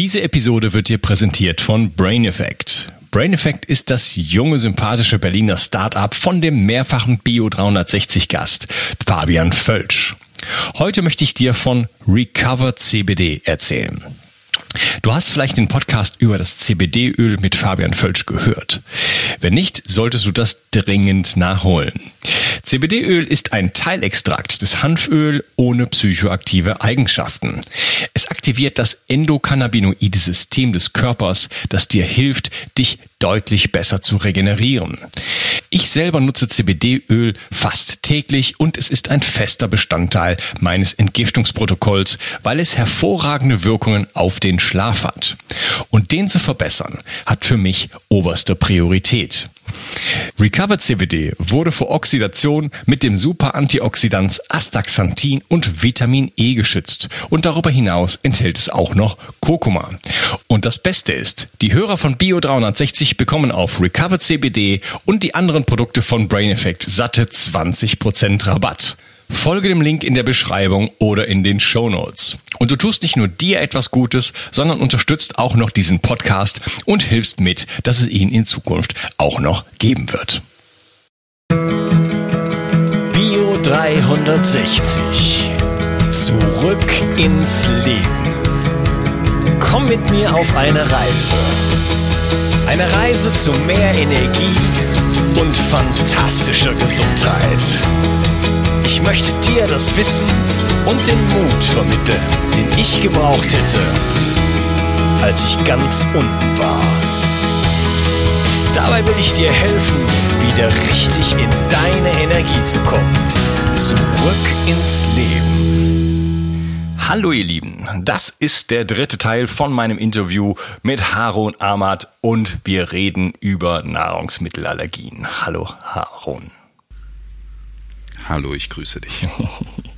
Diese Episode wird dir präsentiert von Brain Effect. Brain Effect ist das junge, sympathische Berliner Startup von dem mehrfachen Bio 360 Gast, Fabian Völsch. Heute möchte ich dir von Recover CBD erzählen. Du hast vielleicht den Podcast über das CBD-Öl mit Fabian Völsch gehört. Wenn nicht, solltest du das dringend nachholen. CBD-Öl ist ein Teilextrakt des Hanföl ohne psychoaktive Eigenschaften. Es aktiviert das endokannabinoide System des Körpers, das dir hilft, dich deutlich besser zu regenerieren. Ich selber nutze CBD-Öl fast täglich und es ist ein fester Bestandteil meines Entgiftungsprotokolls, weil es hervorragende Wirkungen auf den Schlaf hat. Und den zu verbessern, hat für mich oberste Priorität. Recover CBD wurde vor Oxidation mit dem Super-Antioxidans Astaxanthin und Vitamin E geschützt und darüber hinaus enthält es auch noch Kurkuma. Und das Beste ist, die Hörer von Bio 360 bekommen auf Recover CBD und die anderen Produkte von Brain Effect satte 20% Rabatt. Folge dem Link in der Beschreibung oder in den Show Notes. Und du tust nicht nur dir etwas Gutes, sondern unterstützt auch noch diesen Podcast und hilfst mit, dass es ihn in Zukunft auch noch geben wird. Bio 360. Zurück ins Leben. Komm mit mir auf eine Reise. Eine Reise zu mehr Energie und fantastischer Gesundheit. Ich möchte dir das Wissen und den Mut vermitteln, den ich gebraucht hätte, als ich ganz unten war. Dabei will ich dir helfen, wieder richtig in deine Energie zu kommen. Zurück ins Leben. Hallo ihr Lieben, das ist der dritte Teil von meinem Interview mit Harun Ahmad und wir reden über Nahrungsmittelallergien. Hallo Harun. Hallo, ich grüße dich.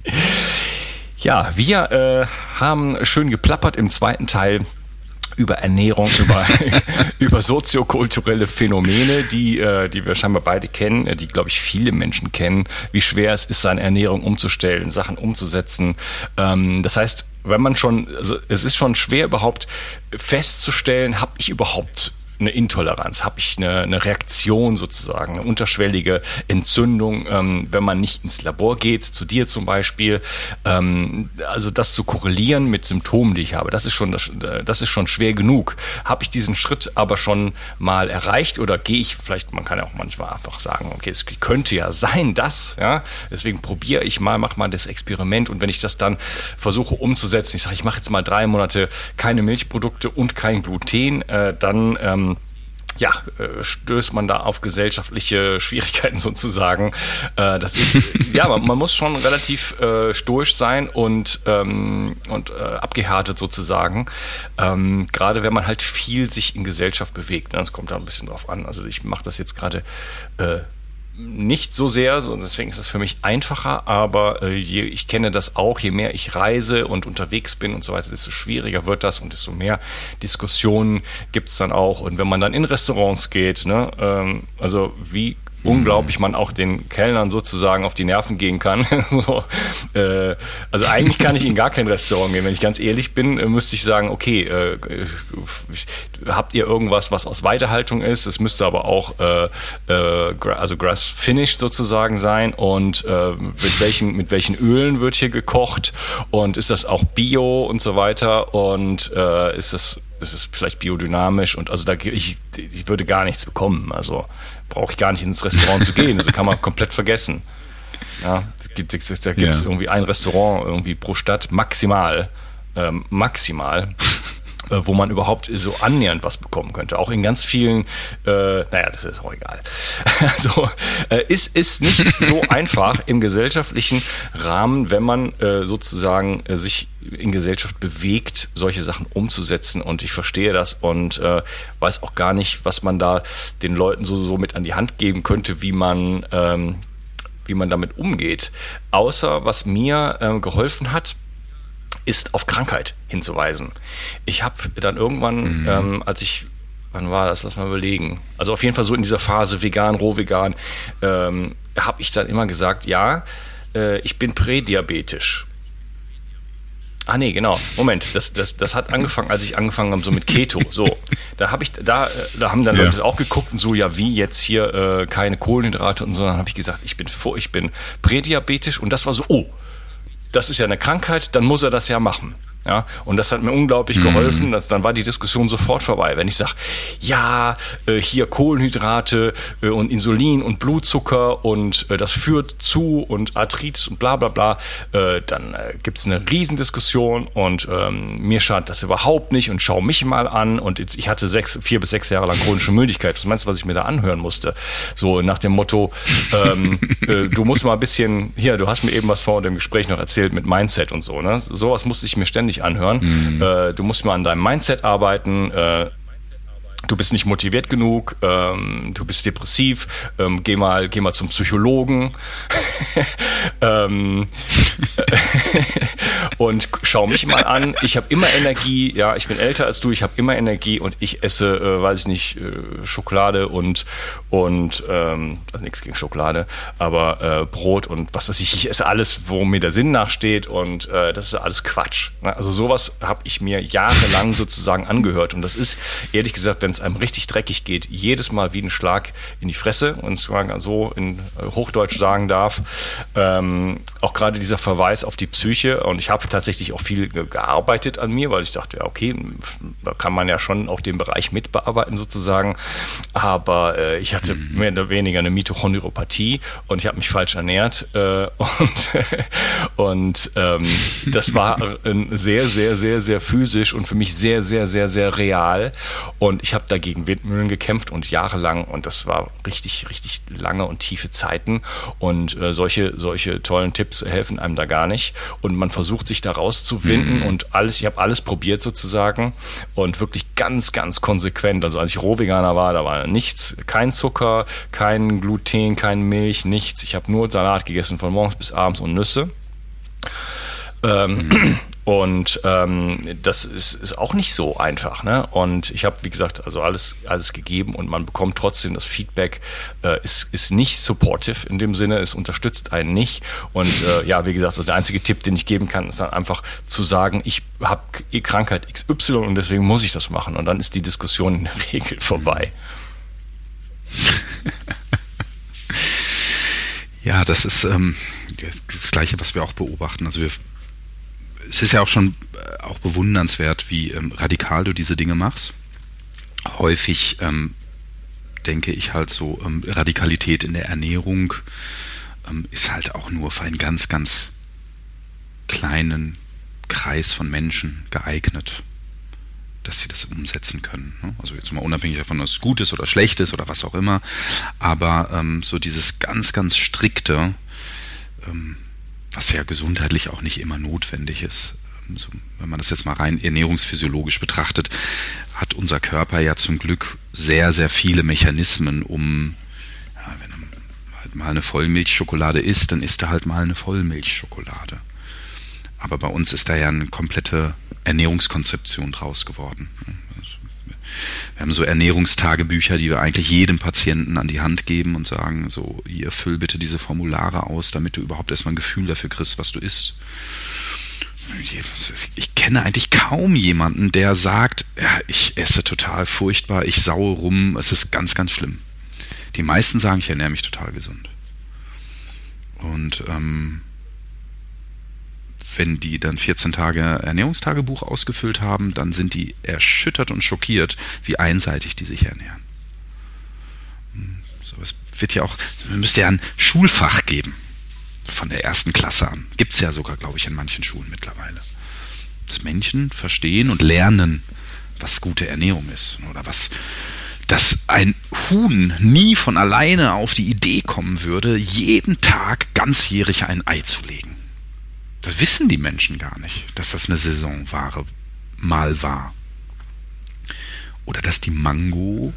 ja, wir äh, haben schön geplappert im zweiten Teil über Ernährung, über, über soziokulturelle Phänomene, die, äh, die wir scheinbar beide kennen, äh, die, glaube ich, viele Menschen kennen, wie schwer es ist, seine Ernährung umzustellen, Sachen umzusetzen. Ähm, das heißt, wenn man schon, also es ist schon schwer überhaupt festzustellen, habe ich überhaupt eine Intoleranz, habe ich eine, eine Reaktion sozusagen, eine unterschwellige Entzündung, ähm, wenn man nicht ins Labor geht, zu dir zum Beispiel. Ähm, also das zu korrelieren mit Symptomen, die ich habe, das ist schon, das, das ist schon schwer genug. Habe ich diesen Schritt aber schon mal erreicht oder gehe ich vielleicht, man kann ja auch manchmal einfach sagen, okay, es könnte ja sein, dass, ja, deswegen probiere ich mal, mach mal das Experiment und wenn ich das dann versuche umzusetzen, ich sage, ich mache jetzt mal drei Monate keine Milchprodukte und kein Gluten, äh, dann ähm, ja, äh, stößt man da auf gesellschaftliche Schwierigkeiten sozusagen. Äh, das ist, ja, man, man, muss schon relativ äh, stoisch sein und, ähm, und äh, abgehärtet sozusagen. Ähm, gerade wenn man halt viel sich in Gesellschaft bewegt. Ne? Das kommt da ein bisschen drauf an. Also ich mache das jetzt gerade äh, nicht so sehr, deswegen ist es für mich einfacher, aber äh, je, ich kenne das auch, je mehr ich reise und unterwegs bin und so weiter, desto schwieriger wird das und desto mehr Diskussionen gibt's dann auch. Und wenn man dann in Restaurants geht, ne, ähm, also wie unglaublich man auch den Kellnern sozusagen auf die Nerven gehen kann. so, äh, also eigentlich kann ich in gar kein Restaurant gehen. Wenn ich ganz ehrlich bin, äh, müsste ich sagen, okay, äh, habt ihr irgendwas, was aus Weiterhaltung ist? Es müsste aber auch äh, äh, also grass finished sozusagen sein und äh, mit welchen mit welchen Ölen wird hier gekocht und ist das auch Bio und so weiter und äh, ist das ist es vielleicht biodynamisch und also da ich, ich würde gar nichts bekommen. Also brauche ich gar nicht ins Restaurant zu gehen. Also kann man komplett vergessen. Ja, da gibt es irgendwie ein Restaurant irgendwie pro Stadt maximal, ähm, maximal, äh, wo man überhaupt so annähernd was bekommen könnte. Auch in ganz vielen, äh, naja, das ist auch egal. Also äh, ist, ist nicht so einfach im gesellschaftlichen Rahmen, wenn man äh, sozusagen äh, sich in Gesellschaft bewegt, solche Sachen umzusetzen. Und ich verstehe das und äh, weiß auch gar nicht, was man da den Leuten so, so mit an die Hand geben könnte, wie man, ähm, wie man damit umgeht. Außer was mir äh, geholfen hat, ist auf Krankheit hinzuweisen. Ich habe dann irgendwann, mhm. ähm, als ich wann war das? Lass mal überlegen. Also auf jeden Fall so in dieser Phase vegan, roh vegan, ähm, habe ich dann immer gesagt, ja, äh, ich bin prädiabetisch. Ah nee, genau. Moment, das, das, das hat angefangen, als ich angefangen habe so mit Keto. So, da habe ich, da, da haben dann ja. Leute auch geguckt und so, ja wie jetzt hier äh, keine Kohlenhydrate und so. Dann habe ich gesagt, ich bin vor, ich bin prädiabetisch und das war so, oh, das ist ja eine Krankheit, dann muss er das ja machen. Ja, und das hat mir unglaublich geholfen. Mhm. Dass, dann war die Diskussion sofort vorbei. Wenn ich sage, ja, äh, hier Kohlenhydrate äh, und Insulin und Blutzucker und äh, das führt zu und Arthritis und bla bla bla, äh, dann äh, gibt's eine Riesendiskussion und ähm, mir schadet das überhaupt nicht und schau mich mal an. Und jetzt, ich hatte sechs, vier bis sechs Jahre lang chronische Müdigkeit. Was meinst du, was ich mir da anhören musste? So nach dem Motto, ähm, äh, du musst mal ein bisschen, hier, du hast mir eben was vor dem Gespräch noch erzählt mit Mindset und so, ne? Sowas musste ich mir ständig nicht anhören. Mhm. Äh, du musst mal an deinem Mindset arbeiten. Äh, du bist nicht motiviert genug, ähm, du bist depressiv, ähm, geh mal, geh mal zum Psychologen ähm, und schau mich mal an. Ich habe immer Energie, ja, ich bin älter als du, ich habe immer Energie und ich esse, äh, weiß ich nicht, äh, Schokolade und und ähm, also nichts gegen Schokolade, aber äh, Brot und was weiß ich, ich esse alles, wo mir der Sinn nachsteht und äh, das ist alles Quatsch. Ne? Also sowas habe ich mir jahrelang sozusagen angehört und das ist ehrlich gesagt, wenn es einem richtig dreckig geht, jedes Mal wie ein Schlag in die Fresse und zwar so in Hochdeutsch sagen darf. Ähm, auch gerade dieser Verweis auf die Psyche und ich habe tatsächlich auch viel gearbeitet an mir, weil ich dachte, ja, okay, da kann man ja schon auch den Bereich mitbearbeiten sozusagen. Aber äh, ich hatte mhm. mehr oder weniger eine Mitochondriopathie und ich habe mich falsch ernährt äh, und, und ähm, das war sehr, sehr, sehr, sehr physisch und für mich sehr, sehr, sehr, sehr real und ich habe habe dagegen Windmühlen gekämpft und jahrelang und das war richtig, richtig lange und tiefe Zeiten und äh, solche, solche tollen Tipps helfen einem da gar nicht und man versucht sich da rauszuwinden mhm. und alles, ich habe alles probiert sozusagen und wirklich ganz, ganz konsequent. Also als ich Rohveganer war, da war nichts, kein Zucker, kein Gluten, kein Milch, nichts. Ich habe nur Salat gegessen von morgens bis abends und Nüsse. Ähm, mhm. Und ähm, das ist, ist auch nicht so einfach. Ne? Und ich habe, wie gesagt, also alles, alles gegeben und man bekommt trotzdem das Feedback, äh, ist, ist nicht supportive in dem Sinne, es unterstützt einen nicht. Und äh, ja, wie gesagt, also der einzige Tipp, den ich geben kann, ist dann einfach zu sagen, ich habe Krankheit XY und deswegen muss ich das machen. Und dann ist die Diskussion in der Regel vorbei. Ja, das ist ähm, das Gleiche, was wir auch beobachten. Also wir es ist ja auch schon äh, auch bewundernswert, wie ähm, radikal du diese Dinge machst. Häufig ähm, denke ich halt so, ähm, Radikalität in der Ernährung ähm, ist halt auch nur für einen ganz, ganz kleinen Kreis von Menschen geeignet, dass sie das umsetzen können. Ne? Also jetzt mal unabhängig davon, ob es gut ist oder schlecht ist oder was auch immer. Aber ähm, so dieses ganz, ganz strikte, ähm, was ja gesundheitlich auch nicht immer notwendig ist. Ähm, so, wenn man das jetzt mal rein ernährungsphysiologisch betrachtet, hat unser Körper ja zum Glück sehr, sehr viele Mechanismen, um, ja, wenn er halt mal eine Vollmilchschokolade isst, dann isst er halt mal eine Vollmilchschokolade. Aber bei uns ist da ja eine komplette Ernährungskonzeption draus geworden. Wir haben so Ernährungstagebücher, die wir eigentlich jedem Patienten an die Hand geben und sagen, so, hier füll bitte diese Formulare aus, damit du überhaupt erstmal ein Gefühl dafür kriegst, was du isst. Ich kenne eigentlich kaum jemanden, der sagt, ja, ich esse total furchtbar, ich saue rum, es ist ganz, ganz schlimm. Die meisten sagen, ich ernähre mich total gesund. Und ähm, wenn die dann 14 Tage Ernährungstagebuch ausgefüllt haben, dann sind die erschüttert und schockiert, wie einseitig die sich ernähren. Hm, so, es wird ja auch, man müsste ja ein Schulfach geben. Von der ersten Klasse an. Gibt es ja sogar, glaube ich, in manchen Schulen mittlerweile. Dass Menschen verstehen und lernen, was gute Ernährung ist. Oder was, dass ein Huhn nie von alleine auf die Idee kommen würde, jeden Tag ganzjährig ein Ei zu legen. Das wissen die Menschen gar nicht, dass das eine Saisonware mal war. Oder dass die Mango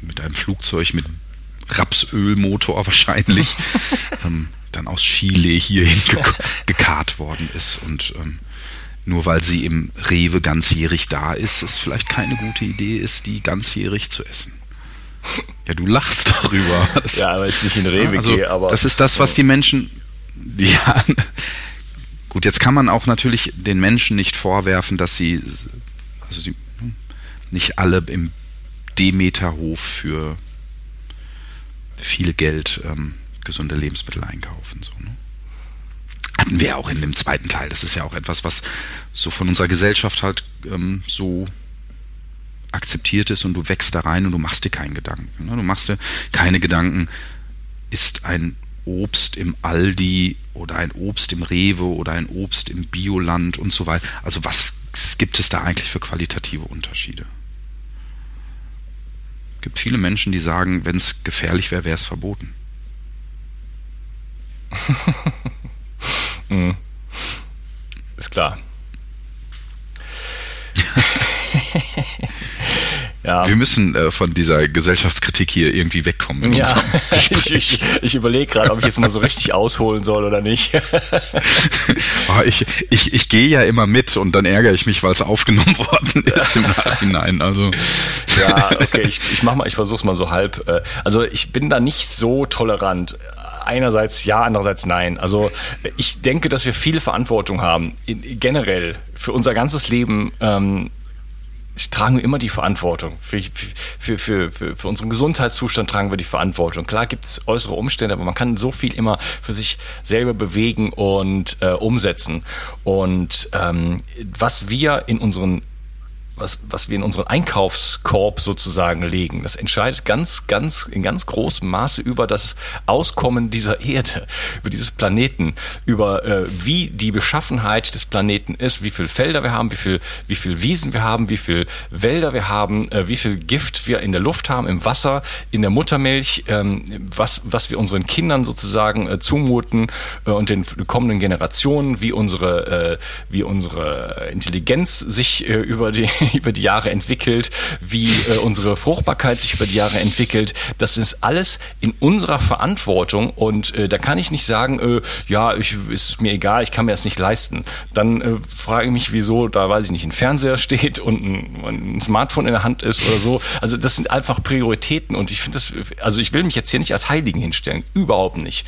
mit einem Flugzeug mit Rapsölmotor wahrscheinlich ähm, dann aus Chile hierhin ge gekarrt worden ist. Und ähm, nur weil sie im Rewe ganzjährig da ist, es vielleicht keine gute Idee ist, die ganzjährig zu essen. Ja, du lachst darüber. ja, weil ich nicht in Rewe also, gehe, aber. Das ist das, was die Menschen ja, Gut, jetzt kann man auch natürlich den Menschen nicht vorwerfen, dass sie, also sie nicht alle im Demeterhof für viel Geld ähm, gesunde Lebensmittel einkaufen. So, ne? Hatten wir auch in dem zweiten Teil. Das ist ja auch etwas, was so von unserer Gesellschaft halt ähm, so akzeptiert ist und du wächst da rein und du machst dir keinen Gedanken. Ne? Du machst dir keine Gedanken, ist ein Obst im Aldi oder ein Obst im Rewe oder ein Obst im Bioland und so weiter. Also was gibt es da eigentlich für qualitative Unterschiede? Es gibt viele Menschen, die sagen, wenn es gefährlich wäre, wäre es verboten. mhm. Ist klar. Ja. Wir müssen äh, von dieser Gesellschaftskritik hier irgendwie wegkommen. Ja, ich, ich, ich überlege gerade, ob ich jetzt mal so richtig ausholen soll oder nicht. oh, ich ich, ich gehe ja immer mit und dann ärgere ich mich, weil es aufgenommen worden ist im Nachhinein. Also. Ja, okay, ich, ich mach mal, ich versuch's mal so halb. Äh, also ich bin da nicht so tolerant einerseits ja, andererseits nein. Also ich denke, dass wir viel Verantwortung haben, in, generell für unser ganzes Leben. Ähm, tragen wir immer die Verantwortung. Für, für, für, für, für unseren Gesundheitszustand tragen wir die Verantwortung. Klar gibt es äußere Umstände, aber man kann so viel immer für sich selber bewegen und äh, umsetzen. Und ähm, was wir in unseren was, was wir in unseren Einkaufskorb sozusagen legen. Das entscheidet ganz, ganz, in ganz großem Maße über das Auskommen dieser Erde, über dieses Planeten, über äh, wie die Beschaffenheit des Planeten ist, wie viel Felder wir haben, wie viel, wie viel Wiesen wir haben, wie viel Wälder wir haben, äh, wie viel Gift wir in der Luft haben, im Wasser, in der Muttermilch, ähm, was, was wir unseren Kindern sozusagen äh, zumuten äh, und den kommenden Generationen, wie unsere, äh, wie unsere Intelligenz sich äh, über die über die Jahre entwickelt, wie äh, unsere Fruchtbarkeit sich über die Jahre entwickelt. Das ist alles in unserer Verantwortung und äh, da kann ich nicht sagen, äh, ja, ich, ist mir egal, ich kann mir das nicht leisten. Dann äh, frage ich mich, wieso da, weiß ich nicht, ein Fernseher steht und ein, ein Smartphone in der Hand ist oder so. Also das sind einfach Prioritäten und ich finde das, also ich will mich jetzt hier nicht als Heiligen hinstellen, überhaupt nicht.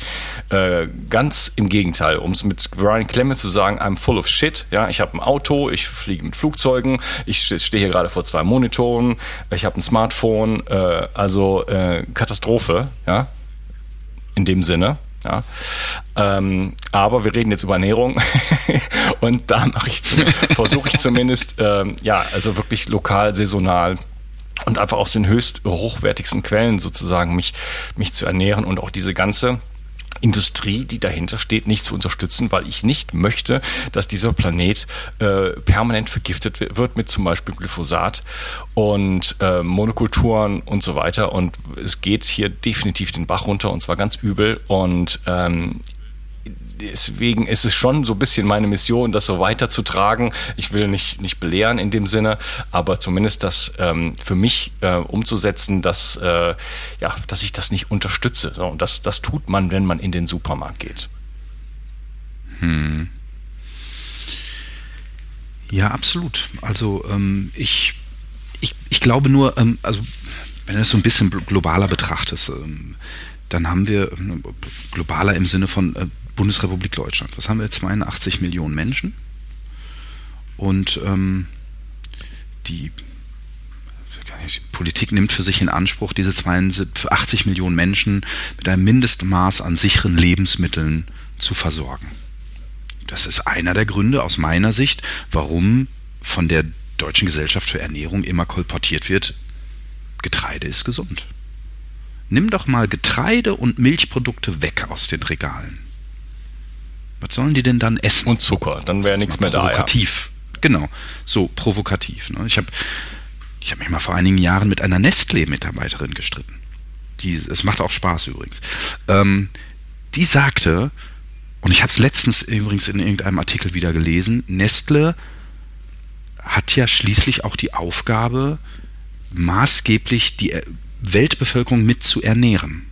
Äh, ganz im Gegenteil, um es mit Brian Clemens zu sagen, I'm full of shit. Ja, ich habe ein Auto, ich fliege mit Flugzeugen, ich ich stehe hier gerade vor zwei Monitoren, ich habe ein Smartphone, äh, also äh, Katastrophe, ja, in dem Sinne. Ja. Ähm, aber wir reden jetzt über Ernährung und da versuche ich zumindest ähm, ja also wirklich lokal saisonal und einfach aus den höchst hochwertigsten Quellen sozusagen mich mich zu ernähren und auch diese ganze Industrie, die dahinter steht, nicht zu unterstützen, weil ich nicht möchte, dass dieser Planet äh, permanent vergiftet wird mit zum Beispiel Glyphosat und äh, Monokulturen und so weiter. Und es geht hier definitiv den Bach runter und zwar ganz übel. Und ähm, deswegen ist es schon so ein bisschen meine Mission, das so weiterzutragen. Ich will nicht, nicht belehren in dem Sinne, aber zumindest das ähm, für mich äh, umzusetzen, dass, äh, ja, dass ich das nicht unterstütze. So, und das, das tut man, wenn man in den Supermarkt geht. Hm. Ja, absolut. Also ähm, ich, ich, ich glaube nur, ähm, also wenn du es so ein bisschen globaler betrachtest, ähm, dann haben wir äh, globaler im Sinne von äh, Bundesrepublik Deutschland. Was haben wir? 82 Millionen Menschen. Und ähm, die Politik nimmt für sich in Anspruch, diese 82 Millionen Menschen mit einem Mindestmaß an sicheren Lebensmitteln zu versorgen. Das ist einer der Gründe aus meiner Sicht, warum von der Deutschen Gesellschaft für Ernährung immer kolportiert wird, Getreide ist gesund. Nimm doch mal Getreide und Milchprodukte weg aus den Regalen. Was sollen die denn dann essen? Und Zucker, dann wäre nichts mehr da. Provokativ. Ja. Genau, so provokativ. Ne? Ich habe ich hab mich mal vor einigen Jahren mit einer Nestlé-Mitarbeiterin gestritten. Die, es macht auch Spaß übrigens. Ähm, die sagte, und ich habe es letztens übrigens in irgendeinem Artikel wieder gelesen, Nestle hat ja schließlich auch die Aufgabe, maßgeblich die Weltbevölkerung mit zu ernähren.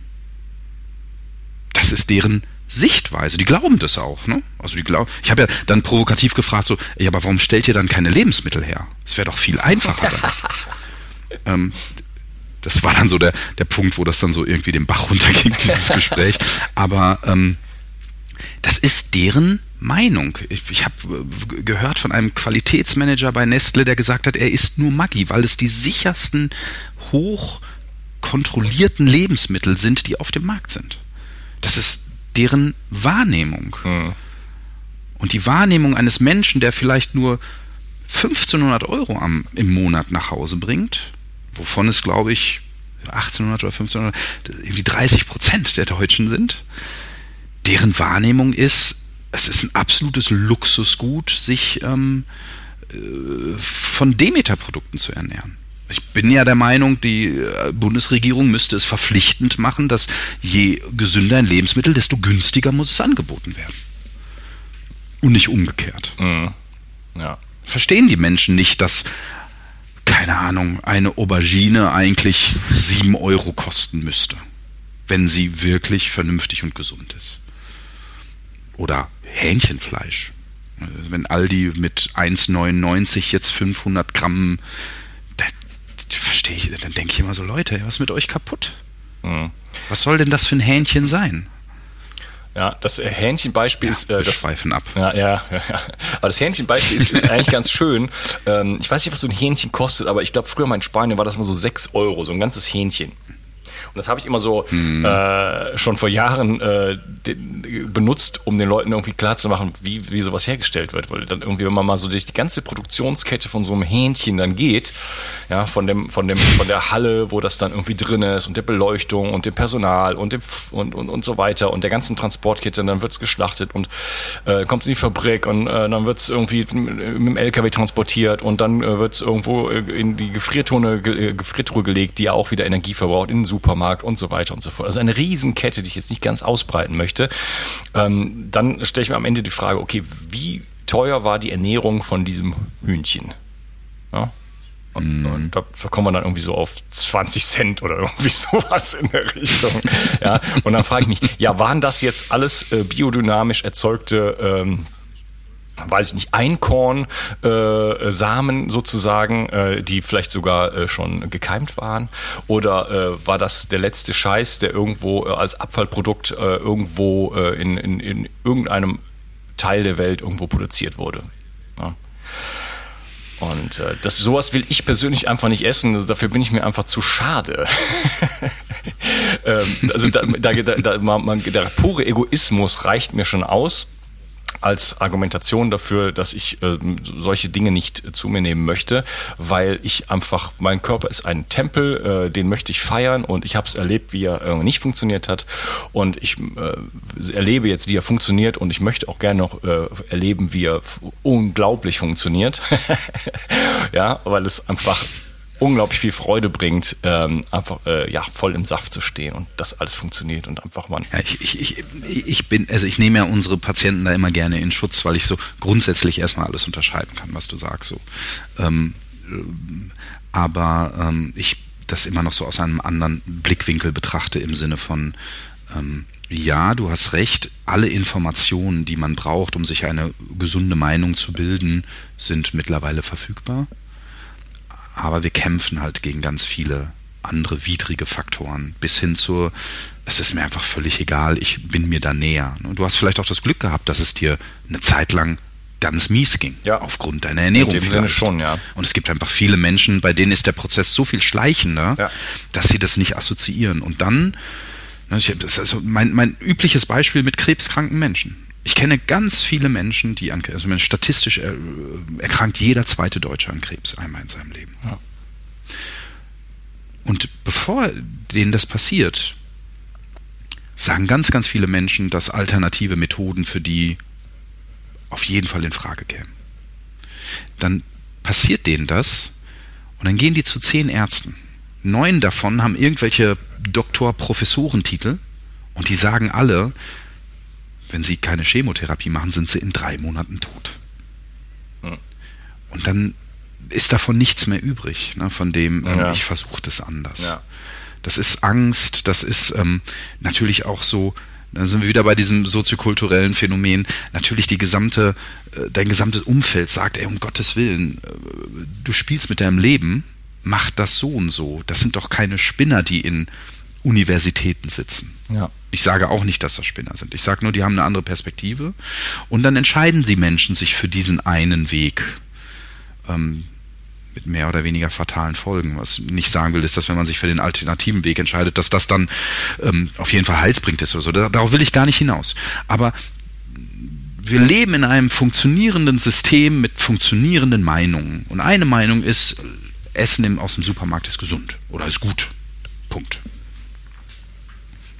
Das ist deren Sichtweise. Die glauben das auch. Ne? Also die glauben. Ich habe ja dann provokativ gefragt so, ja, aber warum stellt ihr dann keine Lebensmittel her? Es wäre doch viel einfacher. ähm, das war dann so der der Punkt, wo das dann so irgendwie den Bach runterging dieses Gespräch. Aber ähm, das ist deren Meinung. Ich, ich habe äh, gehört von einem Qualitätsmanager bei Nestle, der gesagt hat, er isst nur Maggi, weil es die sichersten, hoch kontrollierten Lebensmittel sind, die auf dem Markt sind. Das ist deren Wahrnehmung. Hm. Und die Wahrnehmung eines Menschen, der vielleicht nur 1500 Euro am, im Monat nach Hause bringt, wovon es, glaube ich, 1800 oder 1500, irgendwie 30 Prozent der Deutschen sind, deren Wahrnehmung ist, es ist ein absolutes Luxusgut, sich ähm, äh, von Demeter-Produkten zu ernähren. Ich bin ja der Meinung, die äh, Bundesregierung müsste es verpflichtend machen, dass je gesünder ein Lebensmittel, desto günstiger muss es angeboten werden. Und nicht umgekehrt. Mhm. Ja. Verstehen die Menschen nicht, dass, keine Ahnung, eine Aubergine eigentlich sieben Euro kosten müsste, wenn sie wirklich vernünftig und gesund ist? Oder Hähnchenfleisch. Wenn Aldi mit 1,99 jetzt 500 Gramm, verstehe ich, dann denke ich immer so, Leute, was ist mit euch kaputt? Mhm. Was soll denn das für ein Hähnchen sein? Ja, das Hähnchenbeispiel ja, ist. Äh, das, schweifen ab. Ja, ja, ja. Aber das Hähnchenbeispiel ist, ist eigentlich ganz schön. Ähm, ich weiß nicht, was so ein Hähnchen kostet, aber ich glaube, früher mal in Spanien war das mal so sechs Euro, so ein ganzes Hähnchen. Und das habe ich immer so hm. äh, schon vor Jahren äh, benutzt, um den Leuten irgendwie klarzumachen, wie, wie sowas hergestellt wird. Weil dann irgendwie, wenn man mal so durch die ganze Produktionskette von so einem Hähnchen dann geht, ja, von dem, von dem, von der Halle, wo das dann irgendwie drin ist und der Beleuchtung und dem Personal und dem und, und, und so weiter und der ganzen Transportkette, dann wird's geschlachtet und äh, kommt in die Fabrik und äh, dann wird's irgendwie mit dem LKW transportiert und dann äh, wird's irgendwo äh, in die Gefriertone, äh, Gefriertruhe gelegt, die ja auch wieder Energie verbraucht in den Supermarkt Supermarkt und so weiter und so fort. Also eine Riesenkette, die ich jetzt nicht ganz ausbreiten möchte. Ähm, dann stelle ich mir am Ende die Frage, okay, wie teuer war die Ernährung von diesem Hühnchen? Ja? Und, mhm. und, da kommen wir dann irgendwie so auf 20 Cent oder irgendwie sowas in der Richtung. ja, und dann frage ich mich, ja, waren das jetzt alles äh, biodynamisch erzeugte ähm, weiß ich nicht, Einkorn äh, Samen sozusagen, äh, die vielleicht sogar äh, schon gekeimt waren? Oder äh, war das der letzte Scheiß, der irgendwo äh, als Abfallprodukt äh, irgendwo äh, in, in, in irgendeinem Teil der Welt irgendwo produziert wurde? Ja. Und äh, das, sowas will ich persönlich einfach nicht essen. Dafür bin ich mir einfach zu schade. ähm, also da, da, da, man, der pure Egoismus reicht mir schon aus als Argumentation dafür, dass ich äh, solche Dinge nicht zu mir nehmen möchte, weil ich einfach, mein Körper ist ein Tempel, äh, den möchte ich feiern und ich habe es erlebt, wie er äh, nicht funktioniert hat und ich äh, erlebe jetzt, wie er funktioniert und ich möchte auch gerne noch äh, erleben, wie er unglaublich funktioniert. ja, weil es einfach unglaublich viel Freude bringt, ähm, einfach äh, ja voll im Saft zu stehen und das alles funktioniert und einfach man. Ja, ich, ich, ich, ich bin, also ich nehme ja unsere Patienten da immer gerne in Schutz, weil ich so grundsätzlich erstmal alles unterscheiden kann, was du sagst. So. Ähm, aber ähm, ich das immer noch so aus einem anderen Blickwinkel betrachte im Sinne von ähm, ja, du hast recht, alle Informationen, die man braucht, um sich eine gesunde Meinung zu bilden, sind mittlerweile verfügbar aber wir kämpfen halt gegen ganz viele andere widrige Faktoren, bis hin zu, es ist mir einfach völlig egal, ich bin mir da näher. Du hast vielleicht auch das Glück gehabt, dass es dir eine Zeit lang ganz mies ging, ja. aufgrund deiner Ernährung. In dem Sinne schon, ja. Und es gibt einfach viele Menschen, bei denen ist der Prozess so viel schleichender, ja. dass sie das nicht assoziieren. Und dann, das ist also mein, mein übliches Beispiel mit krebskranken Menschen. Ich kenne ganz viele Menschen, die an also statistisch äh, erkrankt jeder zweite Deutsche an Krebs einmal in seinem Leben. Ja. Und bevor denen das passiert, sagen ganz, ganz viele Menschen, dass alternative Methoden für die auf jeden Fall in Frage kämen. Dann passiert denen das und dann gehen die zu zehn Ärzten. Neun davon haben irgendwelche Doktor-Professorentitel und die sagen alle, wenn sie keine Chemotherapie machen, sind sie in drei Monaten tot. Hm. Und dann ist davon nichts mehr übrig, ne, von dem ähm, ja. ich versuche das anders. Ja. Das ist Angst, das ist ähm, natürlich auch so, da sind wir wieder bei diesem soziokulturellen Phänomen, natürlich die gesamte, äh, dein gesamtes Umfeld sagt, ey, um Gottes Willen, äh, du spielst mit deinem Leben, mach das so und so. Das sind doch keine Spinner, die in Universitäten sitzen. Ja. Ich sage auch nicht, dass das Spinner sind. Ich sage nur, die haben eine andere Perspektive. Und dann entscheiden sie Menschen sich für diesen einen Weg. Ähm, mit mehr oder weniger fatalen Folgen. Was nicht sagen will, ist, dass wenn man sich für den alternativen Weg entscheidet, dass das dann ähm, auf jeden Fall heilsbringend ist oder so. Darauf will ich gar nicht hinaus. Aber wir leben in einem funktionierenden System mit funktionierenden Meinungen. Und eine Meinung ist, Essen aus dem Supermarkt ist gesund oder ist gut. Punkt.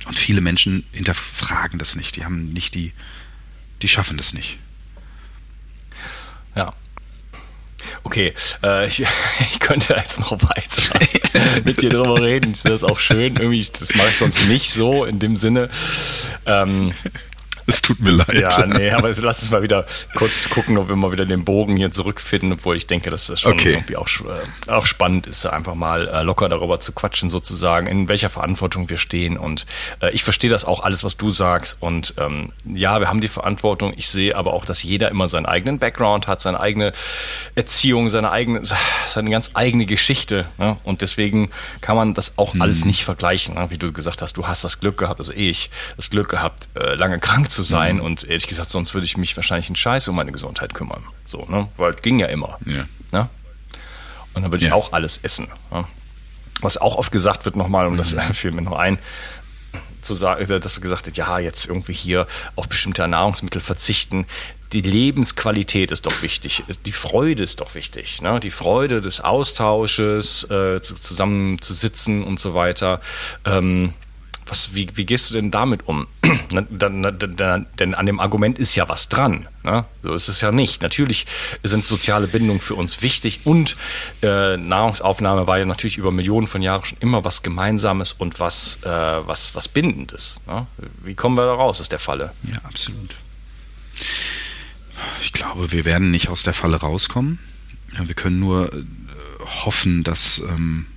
Und viele Menschen hinterfragen das nicht. Die haben nicht die, die schaffen das nicht. Ja. Okay, äh, ich, ich könnte jetzt noch weiter mit dir drüber reden. Das ist auch schön. Irgendwie, das mache ich sonst nicht so in dem Sinne. Ähm, es tut mir leid. Ja, nee, aber lass uns mal wieder kurz gucken, ob wir mal wieder den Bogen hier zurückfinden, obwohl ich denke, dass das schon okay. irgendwie auch, äh, auch spannend ist, einfach mal äh, locker darüber zu quatschen, sozusagen, in welcher Verantwortung wir stehen. Und äh, ich verstehe das auch alles, was du sagst. Und ähm, ja, wir haben die Verantwortung. Ich sehe aber auch, dass jeder immer seinen eigenen Background hat, seine eigene Erziehung, seine eigene, seine ganz eigene Geschichte. Ne? Und deswegen kann man das auch hm. alles nicht vergleichen. Ne? Wie du gesagt hast, du hast das Glück gehabt, also ich, das Glück gehabt, äh, lange krank zu sein. Mhm. Und ehrlich gesagt, sonst würde ich mich wahrscheinlich in Scheiß um meine Gesundheit kümmern. So, ne? Weil ging ja immer. Ja. Ne? Und dann würde ich ja. auch alles essen. Ne? Was auch oft gesagt wird nochmal, und das mhm. fiel mir noch ein, zu sagen, äh, dass du gesagt hast, ja, jetzt irgendwie hier auf bestimmte Nahrungsmittel verzichten. Die Lebensqualität ist doch wichtig, die Freude ist doch wichtig, ne? die Freude des Austausches, äh, zusammenzusitzen und so weiter. Ähm, was, wie, wie gehst du denn damit um? denn an dem Argument ist ja was dran. Ne? So ist es ja nicht. Natürlich sind soziale Bindungen für uns wichtig und äh, Nahrungsaufnahme war ja natürlich über Millionen von Jahren schon immer was Gemeinsames und was, äh, was, was Bindendes. Ne? Wie kommen wir da raus aus der Falle? Ja, absolut. Ich glaube, wir werden nicht aus der Falle rauskommen. Wir können nur äh, hoffen, dass ähm,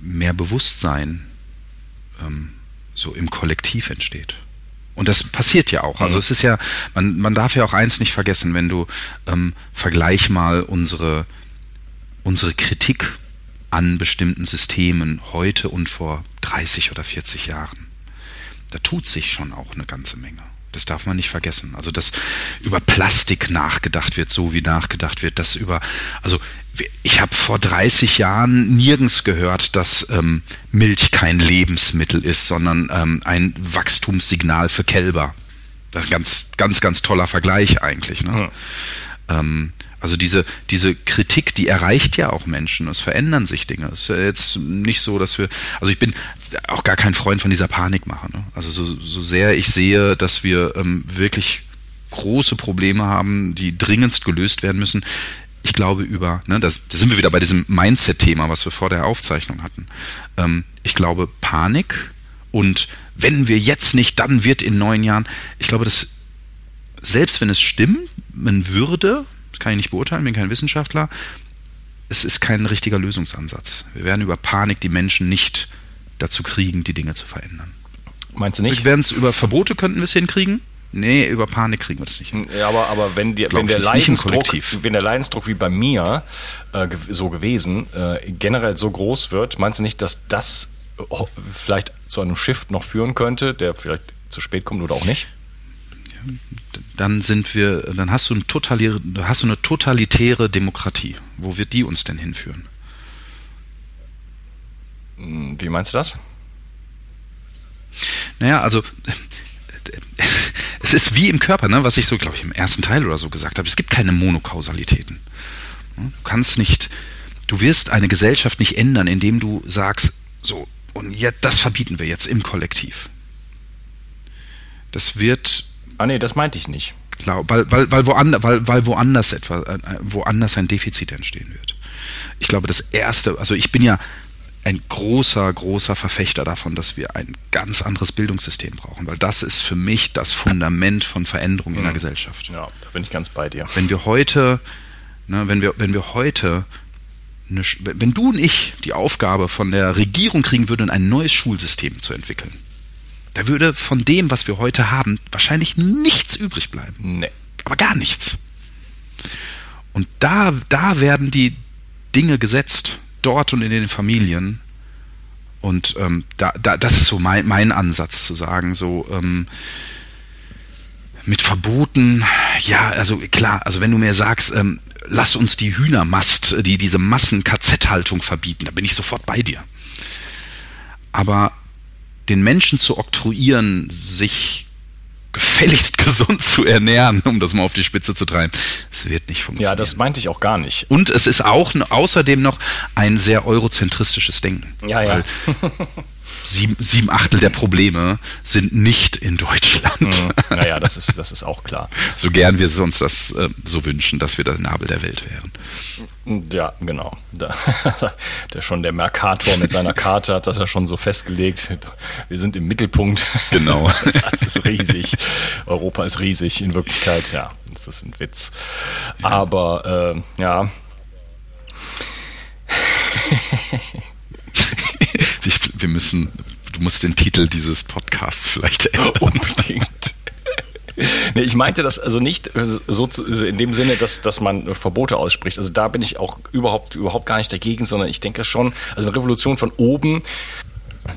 mehr Bewusstsein ähm, so im Kollektiv entsteht. Und das passiert ja auch. Also mhm. es ist ja, man, man darf ja auch eins nicht vergessen, wenn du ähm, vergleich mal unsere, unsere Kritik an bestimmten Systemen heute und vor 30 oder 40 Jahren. Da tut sich schon auch eine ganze Menge. Das darf man nicht vergessen. Also, dass über Plastik nachgedacht wird, so wie nachgedacht wird, dass über, also ich habe vor 30 Jahren nirgends gehört, dass ähm, Milch kein Lebensmittel ist, sondern ähm, ein Wachstumssignal für Kälber. Das ist ein ganz, ganz, ganz toller Vergleich eigentlich. Ne? Ja. Ähm, also diese, diese Kritik, die erreicht ja auch Menschen. Es verändern sich Dinge. Es ist ja jetzt nicht so, dass wir, also ich bin auch gar kein Freund von dieser Panikmache. Ne? Also so, so sehr ich sehe, dass wir ähm, wirklich große Probleme haben, die dringendst gelöst werden müssen, ich glaube über, ne, das, da sind wir wieder bei diesem Mindset-Thema, was wir vor der Aufzeichnung hatten. Ähm, ich glaube Panik und wenn wir jetzt nicht, dann wird in neun Jahren, ich glaube, dass selbst wenn es stimmen würde, das kann ich nicht beurteilen, bin kein Wissenschaftler, es ist kein richtiger Lösungsansatz. Wir werden über Panik die Menschen nicht dazu kriegen, die Dinge zu verändern. Meinst du nicht? Wir werden es über Verbote könnten wir es hinkriegen. Nee, über Panik kriegen wir das nicht hin. Ja, aber, aber wenn, die, wenn, der Leidensdruck, wenn der Leidensdruck wie bei mir äh, so gewesen äh, generell so groß wird, meinst du nicht, dass das vielleicht zu einem Shift noch führen könnte, der vielleicht zu spät kommt oder auch nicht? Dann sind wir, dann hast du, ein totalitäre, hast du eine totalitäre Demokratie. Wo wird die uns denn hinführen? Wie meinst du das? Naja, also es ist wie im Körper, ne, was ich so, glaube ich, im ersten Teil oder so gesagt habe. Es gibt keine Monokausalitäten. Du kannst nicht, du wirst eine Gesellschaft nicht ändern, indem du sagst, so, und jetzt, das verbieten wir jetzt im Kollektiv. Das wird. Ah, nee, das meinte ich nicht. Klar, weil, weil, weil, woanders, weil, weil woanders etwa, äh, woanders ein Defizit entstehen wird. Ich glaube, das erste, also ich bin ja ein großer, großer Verfechter davon, dass wir ein ganz anderes Bildungssystem brauchen, weil das ist für mich das Fundament von Veränderung in der mhm. Gesellschaft. Ja, da bin ich ganz bei dir. Wenn wir heute, ne, wenn wir, wenn wir heute, eine, wenn du und ich die Aufgabe von der Regierung kriegen würden, ein neues Schulsystem zu entwickeln, da würde von dem, was wir heute haben, wahrscheinlich nichts übrig bleiben. Nee. Aber gar nichts. Und da, da werden die Dinge gesetzt dort und in den Familien, Und ähm, da, da, das ist so mein, mein Ansatz zu sagen, so ähm, mit Verboten, ja, also klar, also wenn du mir sagst, ähm, lass uns die Hühnermast, die diese Massen-KZ-Haltung verbieten, da bin ich sofort bei dir. Aber den Menschen zu oktroyieren, sich gefälligst gesund zu ernähren, um das mal auf die Spitze zu treiben. Es wird nicht funktionieren. Ja, das meinte ich auch gar nicht. Und es ist auch außerdem noch ein sehr eurozentristisches Denken. Ja, ja. sieben, sieben Achtel der Probleme sind nicht in Deutschland. Mhm. Naja, das ist, das ist auch klar. So gern wir uns das äh, so wünschen, dass wir der Nabel der Welt wären. Ja, genau. Da, der schon der Mercator mit seiner Karte hat das ja schon so festgelegt. Wir sind im Mittelpunkt. Genau. Das ist riesig. Europa ist riesig in Wirklichkeit. Ja, das ist ein Witz. Aber äh, ja. Wir müssen, du musst den Titel dieses Podcasts vielleicht ändern. Unbedingt. Nee, ich meinte das also nicht so zu, in dem Sinne, dass, dass man Verbote ausspricht. Also da bin ich auch überhaupt, überhaupt gar nicht dagegen, sondern ich denke schon, also eine Revolution von oben,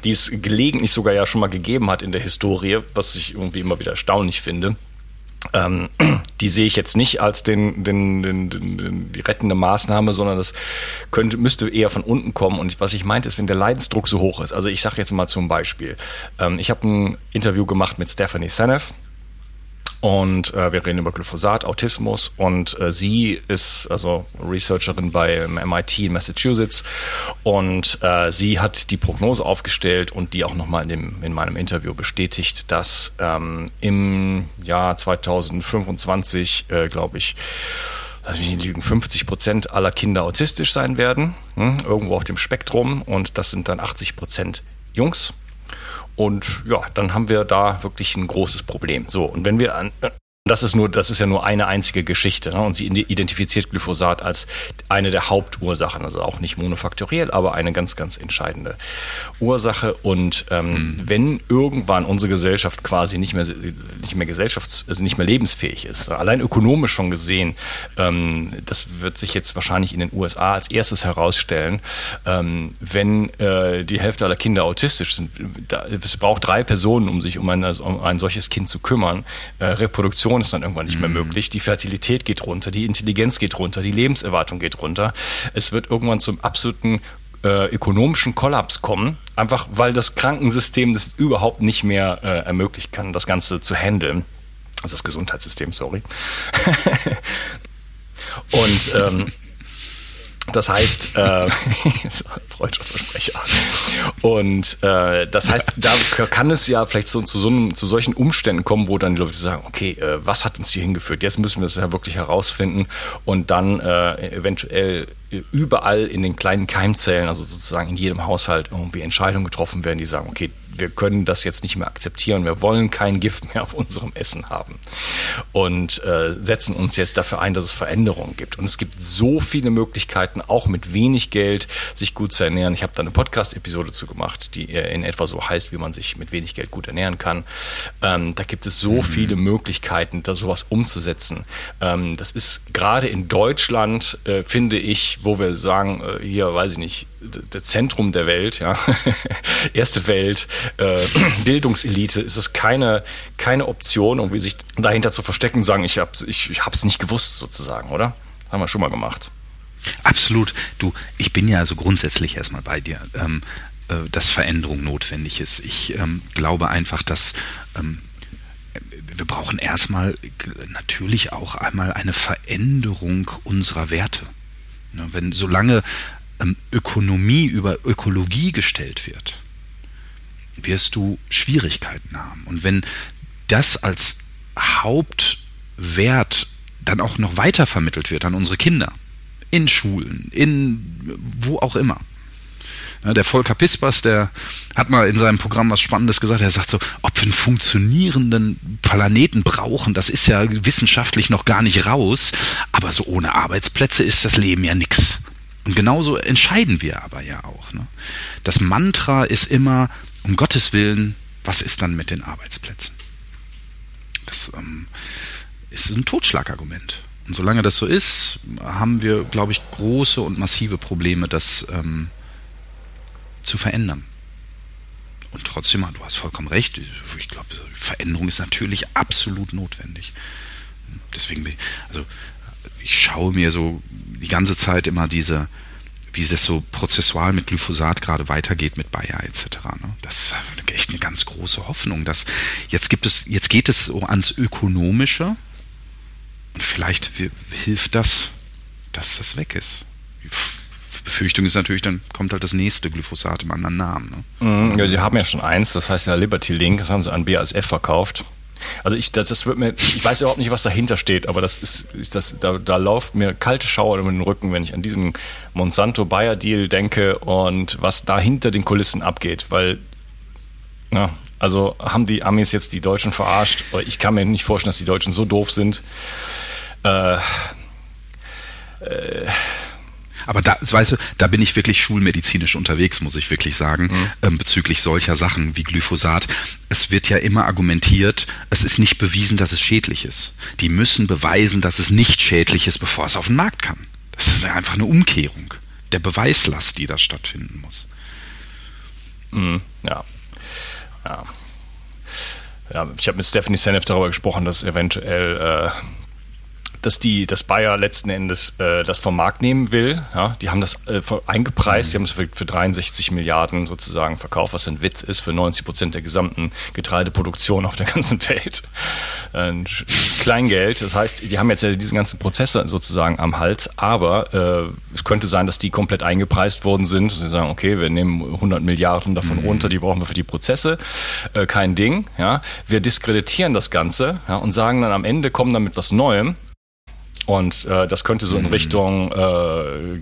die es gelegentlich sogar ja schon mal gegeben hat in der Historie, was ich irgendwie immer wieder erstaunlich finde ähm, die sehe ich jetzt nicht als den, den, den, den, die rettende Maßnahme, sondern das könnte, müsste eher von unten kommen. Und was ich meinte, ist, wenn der Leidensdruck so hoch ist. Also ich sage jetzt mal zum Beispiel, ähm, ich habe ein Interview gemacht mit Stephanie Seneff, und äh, wir reden über Glyphosat, Autismus. Und äh, sie ist also Researcherin bei MIT in Massachusetts. Und äh, sie hat die Prognose aufgestellt und die auch nochmal in, in meinem Interview bestätigt, dass ähm, im Jahr 2025, äh, glaube ich, mich nicht lügen, 50 Prozent aller Kinder autistisch sein werden, hm, irgendwo auf dem Spektrum. Und das sind dann 80 Prozent Jungs und ja, dann haben wir da wirklich ein großes Problem. So, und wenn wir an, das ist nur, das ist ja nur eine einzige Geschichte. Ne? Und sie identifiziert Glyphosat als eine der Hauptursachen, also auch nicht monofaktoriell, aber eine ganz, ganz entscheidende Ursache. Und ähm, mhm. wenn irgendwann unsere Gesellschaft quasi nicht mehr, nicht mehr gesellschafts-, also nicht mehr lebensfähig ist, allein ökonomisch schon gesehen, ähm, das wird sich jetzt wahrscheinlich in den USA als erstes herausstellen, ähm, wenn äh, die Hälfte aller Kinder autistisch sind. Da, es braucht drei Personen, um sich um ein, um ein solches Kind zu kümmern. Äh, Reproduktion Reproduktion ist dann irgendwann nicht mehr mhm. möglich, die Fertilität geht runter, die Intelligenz geht runter, die Lebenserwartung geht runter. Es wird irgendwann zum absoluten äh, ökonomischen Kollaps kommen, einfach weil das Krankensystem das überhaupt nicht mehr äh, ermöglichen kann, das Ganze zu handeln. Also das Gesundheitssystem, sorry. Und ähm, das heißt, äh, freudscher Versprecher. Und äh, das heißt, da kann es ja vielleicht so, zu, so einem, zu solchen Umständen kommen, wo dann die Leute sagen, okay, äh, was hat uns hier hingeführt? Jetzt müssen wir es ja wirklich herausfinden und dann äh, eventuell überall in den kleinen Keimzellen, also sozusagen in jedem Haushalt irgendwie Entscheidungen getroffen werden, die sagen, okay, wir können das jetzt nicht mehr akzeptieren, wir wollen kein Gift mehr auf unserem Essen haben und äh, setzen uns jetzt dafür ein, dass es Veränderungen gibt. Und es gibt so viele Möglichkeiten, auch mit wenig Geld sich gut zu ernähren. Ich habe da eine Podcast-Episode zu gemacht, die in etwa so heißt, wie man sich mit wenig Geld gut ernähren kann. Ähm, da gibt es so mhm. viele Möglichkeiten, da sowas umzusetzen. Ähm, das ist gerade in Deutschland, äh, finde ich, wo wir sagen, äh, hier weiß ich nicht, das Zentrum der Welt, ja, erste Welt, äh, Bildungselite, ist es keine, keine Option, um sich dahinter zu verstecken sagen, ich hab's, ich, ich hab's nicht gewusst, sozusagen, oder? Haben wir schon mal gemacht. Absolut. Du, ich bin ja also grundsätzlich erstmal bei dir, ähm, äh, dass Veränderung notwendig ist. Ich ähm, glaube einfach, dass ähm, wir brauchen erstmal natürlich auch einmal eine Veränderung unserer Werte. Ne, wenn solange Ökonomie über Ökologie gestellt wird, wirst du Schwierigkeiten haben. Und wenn das als Hauptwert dann auch noch weiter vermittelt wird an unsere Kinder, in Schulen, in wo auch immer. Der Volker Pispers, der hat mal in seinem Programm was Spannendes gesagt. Er sagt so, ob wir einen funktionierenden Planeten brauchen, das ist ja wissenschaftlich noch gar nicht raus. Aber so ohne Arbeitsplätze ist das Leben ja nix. Und genauso entscheiden wir aber ja auch. Ne? Das Mantra ist immer, um Gottes Willen, was ist dann mit den Arbeitsplätzen? Das ähm, ist ein Totschlagargument. Und solange das so ist, haben wir, glaube ich, große und massive Probleme, das ähm, zu verändern. Und trotzdem, du hast vollkommen recht, ich glaube, Veränderung ist natürlich absolut notwendig. Deswegen, also ich schaue mir so die ganze Zeit immer diese, wie das so prozessual mit Glyphosat gerade weitergeht mit Bayer etc. Ne? Das ist echt eine ganz große Hoffnung, dass jetzt gibt es, jetzt geht es so ans Ökonomische und vielleicht hilft das, dass das weg ist. Befürchtung ist natürlich, dann kommt halt das nächste Glyphosat im anderen Namen. Ne? Mhm, ja, sie haben ja schon eins, das heißt ja Liberty Link, das haben sie an BASF verkauft. Also ich, das, das wird mir, ich weiß überhaupt nicht, was dahinter steht, aber das ist, ist das, da, da läuft mir kalte Schauer über den Rücken, wenn ich an diesen Monsanto-Bayer-Deal denke und was da hinter den Kulissen abgeht, weil, na, also haben die Amis jetzt die Deutschen verarscht? Ich kann mir nicht vorstellen, dass die Deutschen so doof sind. Äh, äh, aber da, weißt du, da bin ich wirklich schulmedizinisch unterwegs, muss ich wirklich sagen, mhm. ähm, bezüglich solcher Sachen wie Glyphosat. Es wird ja immer argumentiert, es ist nicht bewiesen, dass es schädlich ist. Die müssen beweisen, dass es nicht schädlich ist, bevor es auf den Markt kann. Das ist einfach eine Umkehrung der Beweislast, die da stattfinden muss. Mhm, ja. Ja. Ja, ich habe mit Stephanie Seneff darüber gesprochen, dass eventuell äh, dass die, dass Bayer letzten Endes äh, das vom Markt nehmen will. Ja, die haben das äh, eingepreist, mhm. die haben es für, für 63 Milliarden sozusagen verkauft, was ein Witz ist für 90 Prozent der gesamten Getreideproduktion auf der ganzen Welt. Ein Kleingeld. Das heißt, die haben jetzt ja diesen ganzen Prozesse sozusagen am Hals, aber äh, es könnte sein, dass die komplett eingepreist worden sind. Sie sagen, okay, wir nehmen 100 Milliarden davon mhm. runter, die brauchen wir für die Prozesse. Äh, kein Ding. Ja, wir diskreditieren das Ganze ja, und sagen dann am Ende kommen dann mit was Neuem und äh, das könnte so in mhm. Richtung äh,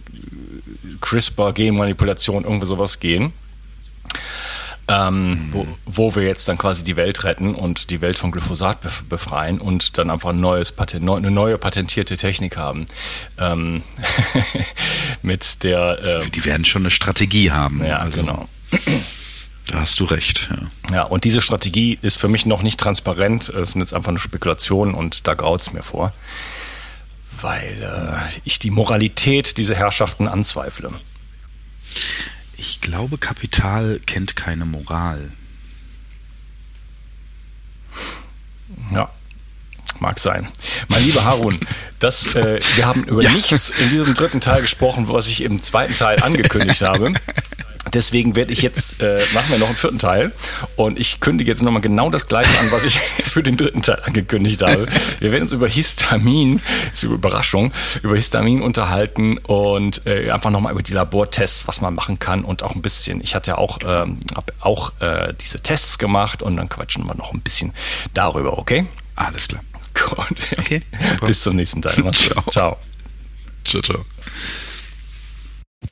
CRISPR, Genmanipulation, irgendwie sowas gehen. Ähm, mhm. wo, wo wir jetzt dann quasi die Welt retten und die Welt von Glyphosat befreien und dann einfach ein neues Patent, eine neue patentierte Technik haben. Ähm, mit der. Äh, die werden schon eine Strategie haben. Ja, also. genau. Da hast du recht. Ja. ja, und diese Strategie ist für mich noch nicht transparent. Es sind jetzt einfach nur Spekulationen und da graut es mir vor weil äh, ich die Moralität dieser Herrschaften anzweifle. Ich glaube, Kapital kennt keine Moral. Ja, mag sein. Mein lieber Harun, das, äh, wir haben über ja. nichts in diesem dritten Teil gesprochen, was ich im zweiten Teil angekündigt habe. Deswegen werde ich jetzt, äh, machen wir noch einen vierten Teil und ich kündige jetzt nochmal genau das gleiche an, was ich für den dritten Teil angekündigt habe. Wir werden uns über Histamin, zur Überraschung, über Histamin unterhalten und äh, einfach nochmal über die Labortests, was man machen kann und auch ein bisschen, ich hatte ja auch, ähm, hab auch äh, diese Tests gemacht und dann quatschen wir noch ein bisschen darüber, okay? Alles klar. Gut. Okay. Super. Bis zum nächsten Teil. Ciao. Ciao. Ciao, ciao.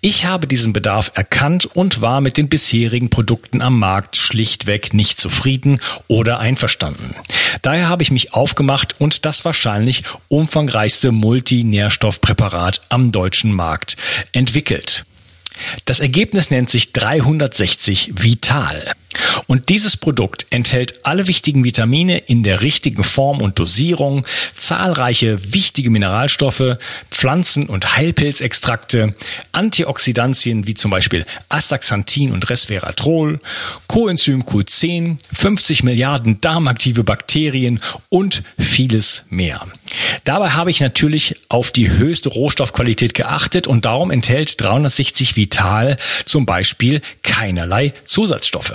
Ich habe diesen Bedarf erkannt und war mit den bisherigen Produkten am Markt schlichtweg nicht zufrieden oder einverstanden. Daher habe ich mich aufgemacht und das wahrscheinlich umfangreichste Multinährstoffpräparat am deutschen Markt entwickelt. Das Ergebnis nennt sich 360 Vital. Und dieses Produkt enthält alle wichtigen Vitamine in der richtigen Form und Dosierung, zahlreiche wichtige Mineralstoffe, Pflanzen- und Heilpilzextrakte, Antioxidantien wie zum Beispiel Astaxanthin und Resveratrol, Coenzym Q10, 50 Milliarden darmaktive Bakterien und vieles mehr. Dabei habe ich natürlich auf die höchste Rohstoffqualität geachtet und darum enthält 360 Vital zum Beispiel keinerlei Zusatzstoffe.